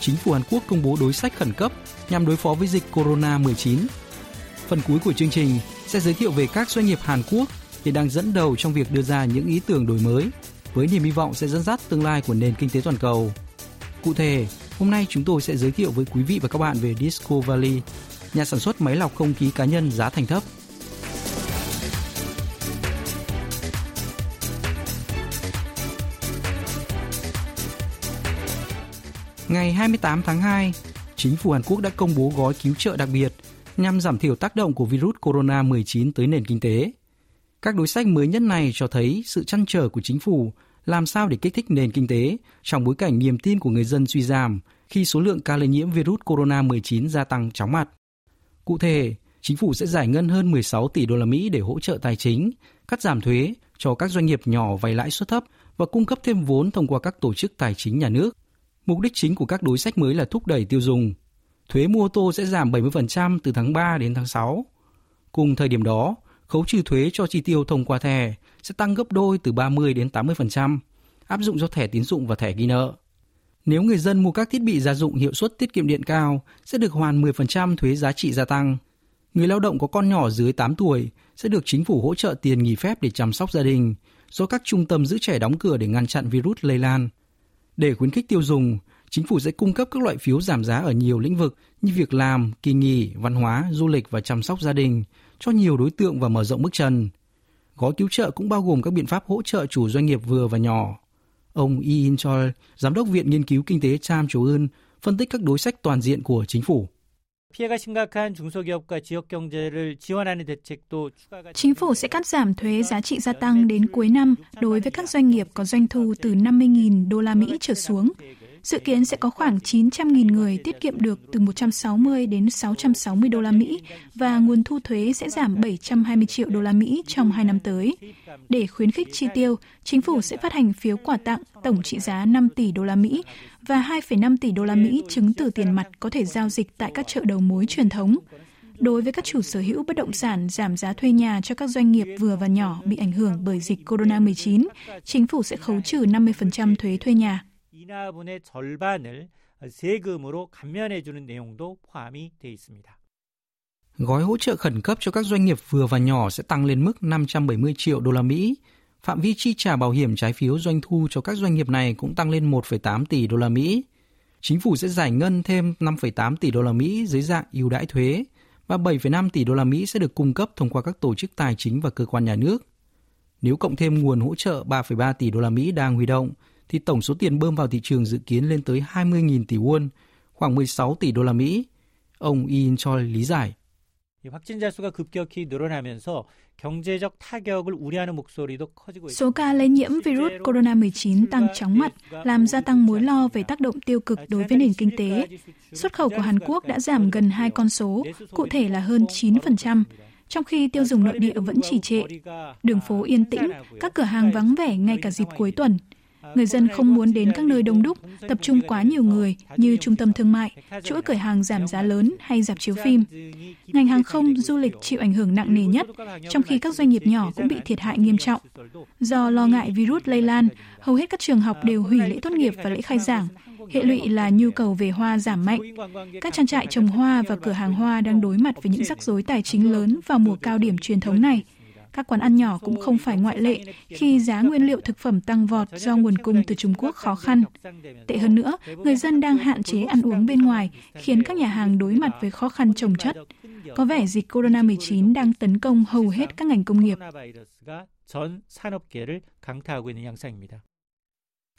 Chính phủ Hàn Quốc công bố đối sách khẩn cấp nhằm đối phó với dịch corona-19. Phần cuối của chương trình sẽ giới thiệu về các doanh nghiệp Hàn Quốc hiện đang dẫn đầu trong việc đưa ra những ý tưởng đổi mới với niềm hy vọng sẽ dẫn dắt tương lai của nền kinh tế toàn cầu. Cụ thể, hôm nay chúng tôi sẽ giới thiệu với quý vị và các bạn về Disco Valley, nhà sản xuất máy lọc không khí cá nhân giá thành thấp. Ngày 28 tháng 2, chính phủ Hàn Quốc đã công bố gói cứu trợ đặc biệt nhằm giảm thiểu tác động của virus corona-19 tới nền kinh tế. Các đối sách mới nhất này cho thấy sự chăn trở của chính phủ làm sao để kích thích nền kinh tế trong bối cảnh niềm tin của người dân suy giảm khi số lượng ca lây nhiễm virus corona-19 gia tăng chóng mặt. Cụ thể, chính phủ sẽ giải ngân hơn 16 tỷ đô la Mỹ để hỗ trợ tài chính, cắt giảm thuế cho các doanh nghiệp nhỏ vay lãi suất thấp và cung cấp thêm vốn thông qua các tổ chức tài chính nhà nước. Mục đích chính của các đối sách mới là thúc đẩy tiêu dùng. Thuế mua ô tô sẽ giảm 70% từ tháng 3 đến tháng 6. Cùng thời điểm đó, khấu trừ thuế cho chi tiêu thông qua thẻ sẽ tăng gấp đôi từ 30 đến 80%, áp dụng cho thẻ tín dụng và thẻ ghi nợ. Nếu người dân mua các thiết bị gia dụng hiệu suất tiết kiệm điện cao sẽ được hoàn 10% thuế giá trị gia tăng. Người lao động có con nhỏ dưới 8 tuổi sẽ được chính phủ hỗ trợ tiền nghỉ phép để chăm sóc gia đình, do các trung tâm giữ trẻ đóng cửa để ngăn chặn virus lây lan. Để khuyến khích tiêu dùng, chính phủ sẽ cung cấp các loại phiếu giảm giá ở nhiều lĩnh vực như việc làm, kỳ nghỉ, văn hóa, du lịch và chăm sóc gia đình cho nhiều đối tượng và mở rộng mức trần. Gói cứu trợ cũng bao gồm các biện pháp hỗ trợ chủ doanh nghiệp vừa và nhỏ. Ông Lee In Chol, giám đốc Viện Nghiên cứu Kinh tế Cham Chố Ưn, phân tích các đối sách toàn diện của chính phủ. Chính phủ sẽ cắt giảm thuế giá trị gia tăng đến cuối năm đối với các doanh nghiệp có doanh thu từ 50.000 đô la Mỹ trở xuống. Dự kiến sẽ có khoảng 900.000 người tiết kiệm được từ 160 đến 660 đô la Mỹ và nguồn thu thuế sẽ giảm 720 triệu đô la Mỹ trong hai năm tới. Để khuyến khích chi tiêu, chính phủ sẽ phát hành phiếu quà tặng tổng trị giá 5 tỷ đô la Mỹ và 2,5 tỷ đô la Mỹ chứng từ tiền mặt có thể giao dịch tại các chợ đầu mối truyền thống. Đối với các chủ sở hữu bất động sản giảm giá thuê nhà cho các doanh nghiệp vừa và nhỏ bị ảnh hưởng bởi dịch corona-19, chính phủ sẽ khấu trừ 50% thuế thuê nhà. 인하분의 절반을 세금으로 감면해 주는 내용도 포함이 돼 있습니다. Gói hỗ trợ khẩn cấp cho các doanh nghiệp vừa và nhỏ sẽ tăng lên mức 570 triệu đô la Mỹ. Phạm vi chi trả bảo hiểm trái phiếu doanh thu cho các doanh nghiệp này cũng tăng lên 1,8 tỷ đô la Mỹ. Chính phủ sẽ giải ngân thêm 5,8 tỷ đô la Mỹ dưới dạng ưu đãi thuế và 7,5 tỷ đô la Mỹ sẽ được cung cấp thông qua các tổ chức tài chính và cơ quan nhà nước. Nếu cộng thêm nguồn hỗ trợ 3,3 tỷ đô la Mỹ đang huy động, thì tổng số tiền bơm vào thị trường dự kiến lên tới 20.000 tỷ won, khoảng 16 tỷ đô la Mỹ. Ông In Choi lý giải. Số ca lây nhiễm virus corona-19 tăng chóng mặt, làm gia tăng mối lo về tác động tiêu cực đối với nền kinh tế. Xuất khẩu của Hàn Quốc đã giảm gần hai con số, cụ thể là hơn 9%, trong khi tiêu dùng nội địa vẫn trì trệ. Đường phố yên tĩnh, các cửa hàng vắng vẻ ngay cả dịp cuối tuần. Người dân không muốn đến các nơi đông đúc, tập trung quá nhiều người như trung tâm thương mại, chuỗi cửa hàng giảm giá lớn hay dạp chiếu phim. Ngành hàng không, du lịch chịu ảnh hưởng nặng nề nhất, trong khi các doanh nghiệp nhỏ cũng bị thiệt hại nghiêm trọng. Do lo ngại virus lây lan, hầu hết các trường học đều hủy lễ tốt nghiệp và lễ khai giảng. Hệ lụy là nhu cầu về hoa giảm mạnh. Các trang trại trồng hoa và cửa hàng hoa đang đối mặt với những rắc rối tài chính lớn vào mùa cao điểm truyền thống này. Các quán ăn nhỏ cũng không phải ngoại lệ khi giá nguyên liệu thực phẩm tăng vọt do nguồn cung từ Trung Quốc khó khăn. Tệ hơn nữa, người dân đang hạn chế ăn uống bên ngoài, khiến các nhà hàng đối mặt với khó khăn trồng chất. Có vẻ dịch corona-19 đang tấn công hầu hết các ngành công nghiệp.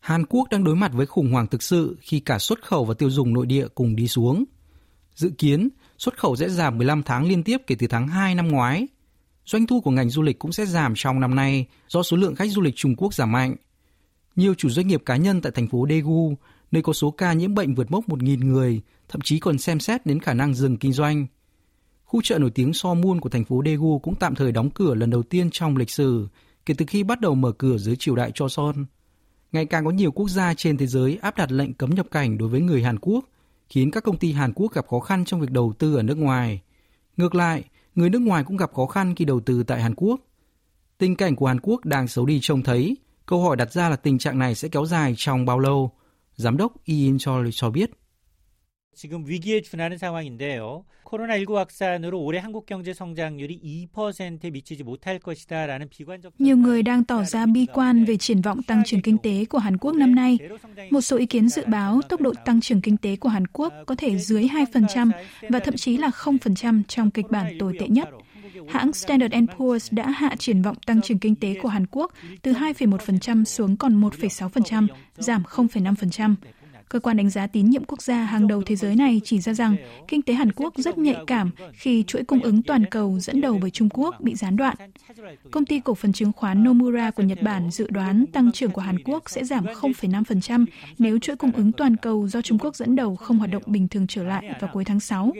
Hàn Quốc đang đối mặt với khủng hoảng thực sự khi cả xuất khẩu và tiêu dùng nội địa cùng đi xuống. Dự kiến, xuất khẩu sẽ giảm 15 tháng liên tiếp kể từ tháng 2 năm ngoái – Doanh thu của ngành du lịch cũng sẽ giảm trong năm nay do số lượng khách du lịch Trung Quốc giảm mạnh. Nhiều chủ doanh nghiệp cá nhân tại thành phố Daegu, nơi có số ca nhiễm bệnh vượt mốc 1.000 người, thậm chí còn xem xét đến khả năng dừng kinh doanh. Khu chợ nổi tiếng So Moon của thành phố Daegu cũng tạm thời đóng cửa lần đầu tiên trong lịch sử kể từ khi bắt đầu mở cửa dưới triều đại Joseon. Ngày càng có nhiều quốc gia trên thế giới áp đặt lệnh cấm nhập cảnh đối với người Hàn Quốc, khiến các công ty Hàn Quốc gặp khó khăn trong việc đầu tư ở nước ngoài. Ngược lại, người nước ngoài cũng gặp khó khăn khi đầu tư tại Hàn Quốc. Tình cảnh của Hàn Quốc đang xấu đi trông thấy. Câu hỏi đặt ra là tình trạng này sẽ kéo dài trong bao lâu? Giám đốc Iin Choi cho biết. 지금 위기에 준하는 상황인데요. 코로나19 확산으로 올해 한국 경제 성장률이 2%에 미치지 못할 것이다라는 비관적 Nhiều người đang tỏ ra bi quan về triển vọng tăng trưởng kinh tế của Hàn Quốc năm nay. Một số ý kiến dự báo tốc độ tăng trưởng kinh tế của Hàn Quốc có thể dưới 2% và thậm chí là 0% trong kịch bản tồi tệ nhất. Hãng Standard Poor's đã hạ triển vọng tăng trưởng kinh tế của Hàn Quốc từ 2,1% xuống còn 1,6%, giảm 0,5%. Cơ quan đánh giá tín nhiệm quốc gia hàng đầu thế giới này chỉ ra rằng kinh tế Hàn Quốc rất nhạy cảm khi chuỗi cung ứng toàn cầu dẫn đầu bởi Trung Quốc bị gián đoạn. Công ty cổ phần chứng khoán Nomura của Nhật Bản dự đoán tăng trưởng của Hàn Quốc sẽ giảm 0,5% nếu chuỗi cung ứng toàn cầu do Trung Quốc dẫn đầu không hoạt động bình thường trở lại vào cuối tháng 6.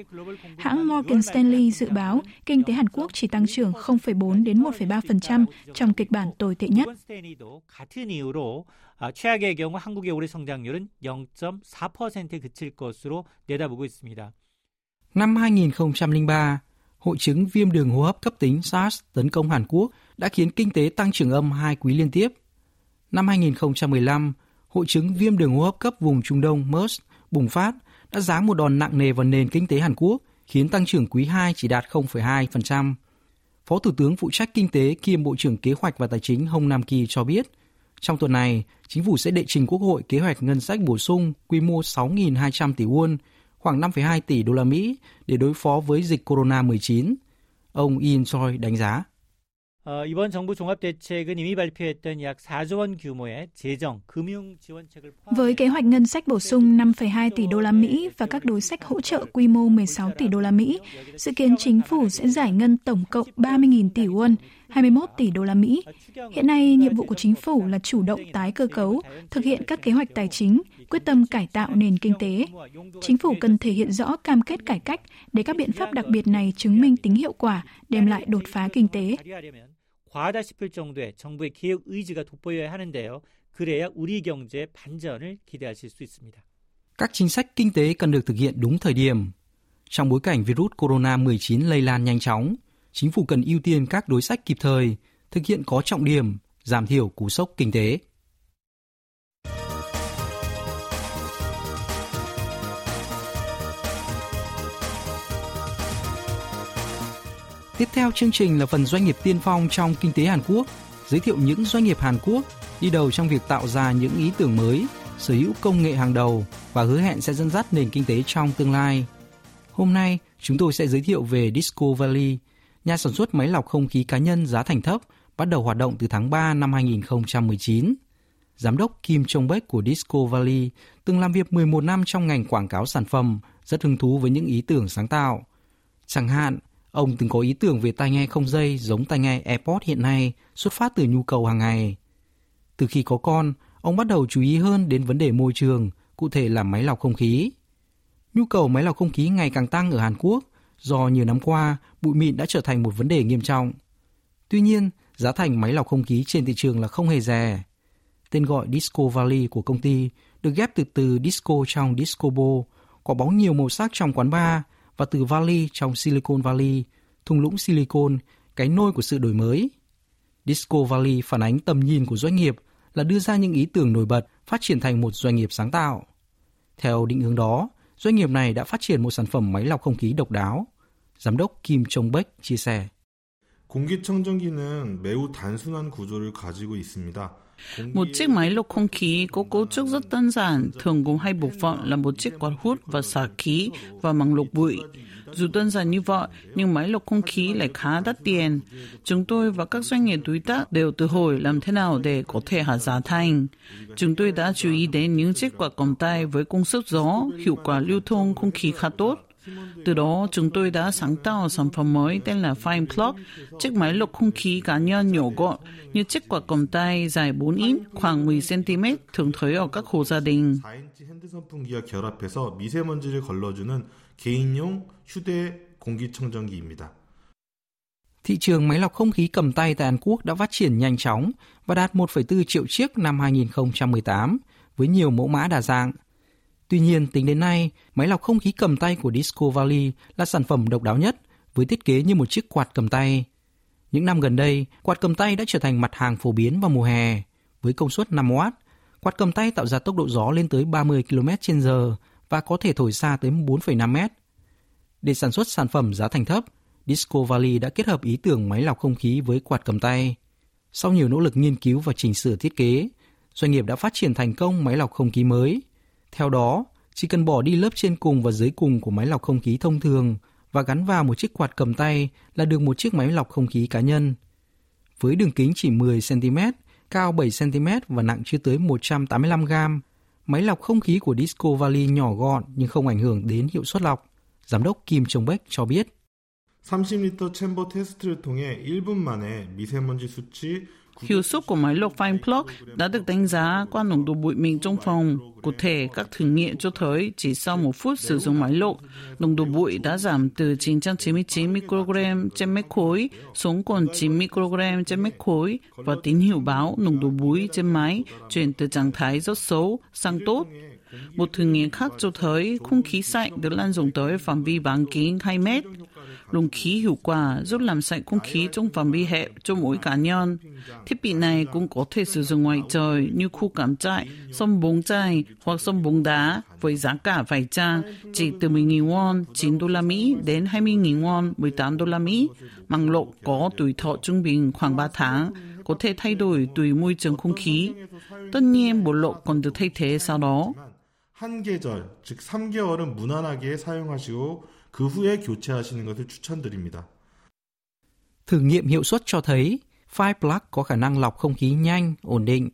Hãng Morgan Stanley dự báo kinh tế Hàn Quốc chỉ tăng trưởng 0,4 đến 1,3% trong kịch bản tồi tệ nhất. 최악의 경우 한국의 올해 성장률은 0.4%에 그칠 것으로 내다보고 있습니다. Năm 2003, hội chứng viêm đường hô hấp cấp tính SARS tấn công Hàn Quốc đã khiến kinh tế tăng trưởng âm hai quý liên tiếp. Năm 2015, hội chứng viêm đường hô hấp cấp vùng Trung Đông MERS bùng phát đã giáng một đòn nặng nề vào nền kinh tế Hàn Quốc, khiến tăng trưởng quý 2 chỉ đạt 0,2%. Phó Thủ tướng phụ trách kinh tế kiêm Bộ trưởng Kế hoạch và Tài chính Hồng Nam Kỳ cho biết, trong tuần này, chính phủ sẽ đệ trình Quốc hội kế hoạch ngân sách bổ sung quy mô 6.200 tỷ won, khoảng 5,2 tỷ đô la Mỹ để đối phó với dịch corona-19. Ông Ian Choi đánh giá. 어, 이번 정부 종합대책은 이미 발표했던 약 4조 원 규모의 재정, 금융 지원책을 Với kế hoạch ngân sách bổ sung 5,2 tỷ đô la Mỹ và các đối sách hỗ trợ quy mô 16 tỷ đô la Mỹ, dự kiến chính phủ sẽ giải ngân tổng cộng 30.000 tỷ won, 21 tỷ đô la Mỹ. Hiện nay, nhiệm vụ của chính phủ là chủ động tái cơ cấu, thực hiện các kế hoạch tài chính, quyết tâm cải tạo nền kinh tế. Chính phủ cần thể hiện rõ cam kết cải cách để các biện pháp đặc biệt này chứng minh tính hiệu quả, đem lại đột phá kinh tế. 과하다 싶을 정도의 정부의 개혁 의지가 돋보여야 하는데요. 그래야 우리 경제 반전을 기대하실 수 있습니다. Các chính sách kinh tế cần được thực hiện đúng thời điểm. Trong bối cảnh virus corona-19 lây lan nhanh chóng, chính phủ cần ưu tiên các đối sách kịp thời, thực hiện có trọng điểm, giảm thiểu cú sốc kinh tế. Tiếp theo chương trình là phần doanh nghiệp tiên phong trong kinh tế Hàn Quốc, giới thiệu những doanh nghiệp Hàn Quốc đi đầu trong việc tạo ra những ý tưởng mới, sở hữu công nghệ hàng đầu và hứa hẹn sẽ dẫn dắt nền kinh tế trong tương lai. Hôm nay, chúng tôi sẽ giới thiệu về Disco Valley, nhà sản xuất máy lọc không khí cá nhân giá thành thấp, bắt đầu hoạt động từ tháng 3 năm 2019. Giám đốc Kim Chong Bek của Disco Valley từng làm việc 11 năm trong ngành quảng cáo sản phẩm, rất hứng thú với những ý tưởng sáng tạo. Chẳng hạn, Ông từng có ý tưởng về tai nghe không dây giống tai nghe AirPods hiện nay xuất phát từ nhu cầu hàng ngày. Từ khi có con, ông bắt đầu chú ý hơn đến vấn đề môi trường, cụ thể là máy lọc không khí. Nhu cầu máy lọc không khí ngày càng tăng ở Hàn Quốc do nhiều năm qua bụi mịn đã trở thành một vấn đề nghiêm trọng. Tuy nhiên, giá thành máy lọc không khí trên thị trường là không hề rẻ. Tên gọi Disco Valley của công ty được ghép từ từ disco trong disco ball, có bóng nhiều màu sắc trong quán bar và từ Valley trong Silicon Valley, thung lũng Silicon, cái nôi của sự đổi mới. Disco Valley phản ánh tầm nhìn của doanh nghiệp là đưa ra những ý tưởng nổi bật, phát triển thành một doanh nghiệp sáng tạo. Theo định hướng đó, doanh nghiệp này đã phát triển một sản phẩm máy lọc không khí độc đáo. Giám đốc Kim Chong Bek chia sẻ. 공기청정기는 매우 단순한 구조를 가지고 있습니다. Một chiếc máy lọc không khí có cấu trúc rất đơn giản, thường gồm hai bộ phận là một chiếc quạt hút và xả khí và màng lọc bụi. Dù đơn giản như vậy, nhưng máy lọc không khí lại khá đắt tiền. Chúng tôi và các doanh nghiệp đối tác đều tự hỏi làm thế nào để có thể hạ giá thành. Chúng tôi đã chú ý đến những chiếc quạt cầm tay với công suất gió, hiệu quả lưu thông không khí khá tốt. Từ đó, chúng tôi đã sáng tạo sản phẩm mới tên là Fine Clock, chiếc máy lọc không khí cá nhân nhỏ gọn như chiếc quạt cầm tay dài 4 inch, khoảng 10cm thường thấy ở các hộ gia đình. Thị trường máy lọc không khí cầm tay tại Hàn Quốc đã phát triển nhanh chóng và đạt 1,4 triệu chiếc năm 2018 với nhiều mẫu mã đa dạng – Tuy nhiên, tính đến nay, máy lọc không khí cầm tay của Disco Valley là sản phẩm độc đáo nhất với thiết kế như một chiếc quạt cầm tay. Những năm gần đây, quạt cầm tay đã trở thành mặt hàng phổ biến vào mùa hè. Với công suất 5W, quạt cầm tay tạo ra tốc độ gió lên tới 30 km/h và có thể thổi xa tới 4,5 m. Để sản xuất sản phẩm giá thành thấp, Disco Valley đã kết hợp ý tưởng máy lọc không khí với quạt cầm tay. Sau nhiều nỗ lực nghiên cứu và chỉnh sửa thiết kế, doanh nghiệp đã phát triển thành công máy lọc không khí mới. Theo đó, chỉ cần bỏ đi lớp trên cùng và dưới cùng của máy lọc không khí thông thường và gắn vào một chiếc quạt cầm tay là được một chiếc máy lọc không khí cá nhân. Với đường kính chỉ 10 cm, cao 7 cm và nặng chưa tới 185 g, máy lọc không khí của Disco Valley nhỏ gọn nhưng không ảnh hưởng đến hiệu suất lọc. Giám đốc Kim Jong Bek cho biết. 30리터 챔버 테스트를 통해 1분 만에 미세먼지 수치 Hiệu suất của máy lọc Fine Plug đã được đánh giá qua nồng độ bụi mịn trong phòng. Cụ thể, các thử nghiệm cho thấy chỉ sau một phút sử dụng máy lọc, nồng độ bụi đã giảm từ 999 microgram trên mét khối xuống còn 9 microgram trên mét khối và tín hiệu báo nồng độ bụi trên máy chuyển từ trạng thái rất xấu sang tốt. Một thử nghiệm khác cho thấy không khí sạch được lan rộng tới phạm vi bán kính 2 mét. Luồng khí hiệu quả giúp làm sạch không khí trong phạm vi hẹp cho mỗi cá nhân. Thiết bị này cũng có thể sử dụng ngoài trời như khu cắm trại, sông bóng chày hoặc sông bóng đá với giá cả vài trang chỉ từ 10.000 won 9 đô la Mỹ đến 20.000 won 18 đô la Mỹ. Măng lộ có tuổi thọ trung bình khoảng 3 tháng, có thể thay đổi tùy môi trường không khí. Tất nhiên, bộ lộ còn được thay thế sau đó. 한 계절, 즉 3개월은 무난하게 사용하시고 그 후에 교체하시는 것을 추천드립니다. Thử nghiệm hiệu suất cho thấy Fire Plug có khả năng lọc không khí nhanh, ổn định.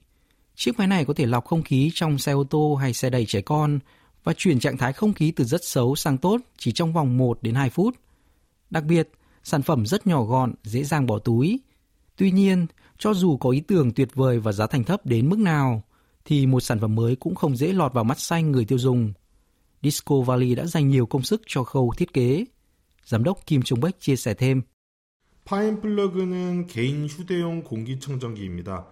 Chiếc máy này có thể lọc không khí trong xe ô tô hay xe đẩy trẻ con và chuyển trạng thái không khí từ rất xấu sang tốt chỉ trong vòng 1 đến 2 phút. Đặc biệt, sản phẩm rất nhỏ gọn, dễ dàng bỏ túi. Tuy nhiên, cho dù có ý tưởng tuyệt vời và giá thành thấp đến mức nào, thì một sản phẩm mới cũng không dễ lọt vào mắt xanh người tiêu dùng. Disco Valley đã dành nhiều công sức cho khâu thiết kế. Giám đốc Kim Trung Bách chia sẻ thêm. 파인플러그는 개인 휴대용 공기청정기입니다.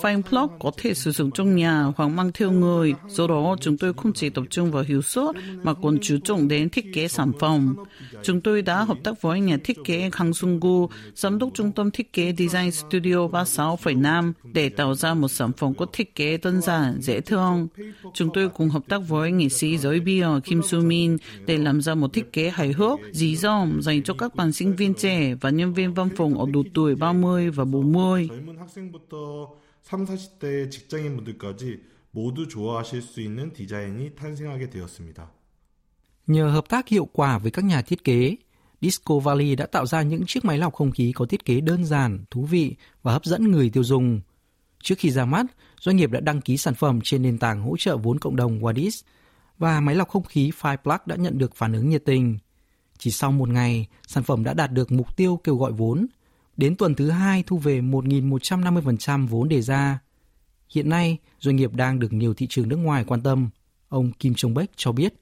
Fan plug có thể sử dụng trong nhà hoặc mang theo người, do đó chúng tôi không chỉ tập trung vào hiệu suất mà còn chú trọng đến thiết kế sản phẩm. Chúng tôi đã hợp tác với nhà thiết kế Kang Sung-gu, giám đốc trung tâm thiết kế Design Studio 36,5 để tạo ra một sản phẩm có thiết kế đơn giản, dễ thương. Chúng tôi cùng hợp tác với nghệ sĩ giới bia Kim Soo-min để làm ra một thiết kế hài hước, dí dỏm dành cho các bạn sinh viên trẻ và nhân viên văn phòng ở độ tuổi 30 và 40. 20대부터 3, 40대 직장인분들까지 모두 좋아하실 수 있는 디자인이 탄생하게 되었습니다. Nhờ hợp tác hiệu quả với các nhà thiết kế, Disco Valley đã tạo ra những chiếc máy lọc không khí có thiết kế đơn giản, thú vị và hấp dẫn người tiêu dùng. Trước khi ra mắt, doanh nghiệp đã đăng ký sản phẩm trên nền tảng hỗ trợ vốn cộng đồng Wadis và máy lọc không khí Fireplug đã nhận được phản ứng nhiệt tình. Chỉ sau một ngày, sản phẩm đã đạt được mục tiêu kêu gọi vốn Đến tuần thứ hai thu về 1.150% vốn đề ra. Hiện nay, doanh nghiệp đang được nhiều thị trường nước ngoài quan tâm. Ông Kim Jong Bách cho biết.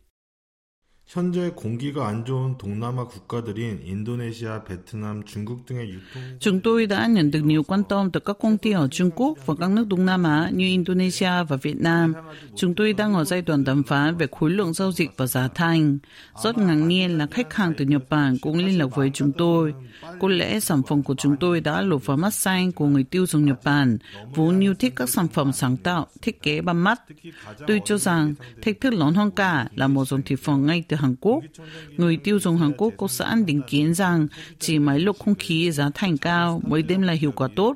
Chúng tôi đã nhận được nhiều quan tâm từ các công ty ở Trung Quốc và các nước Đông Nam Á như Indonesia và Việt Nam. Chúng tôi đang ở giai đoạn đàm phán về khối lượng giao dịch và giá thành. Rất ngạc nhiên là khách hàng từ Nhật Bản cũng liên lạc với chúng tôi. Có lẽ sản phẩm của chúng tôi đã lột vào mắt xanh của người tiêu dùng Nhật Bản, vốn yêu thích các sản phẩm sáng tạo, thiết kế bằng mắt. Tôi cho rằng thách thức lớn hơn cả là một dòng thị phần ngay từ Hàn Quốc. Người tiêu dùng Hàn Quốc có sẵn định kiến rằng chỉ máy lọc không khí giá thành cao mới đem lại hiệu quả tốt.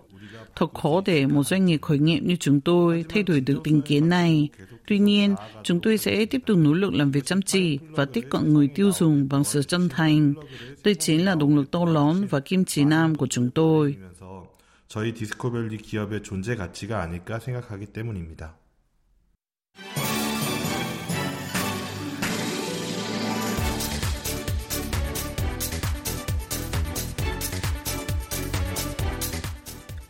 Thật khó để một doanh nghiệp khởi nghiệp như chúng tôi thay đổi được định kiến này. Tuy nhiên, chúng tôi sẽ tiếp tục nỗ lực làm việc chăm chỉ và tiếp cận người tiêu dùng bằng sự chân thành. Đây chính là động lực to lớn và kim chỉ nam của chúng tôi. 저희 디스코밸리 기업의 존재 가치가 아닐까 생각하기 때문입니다.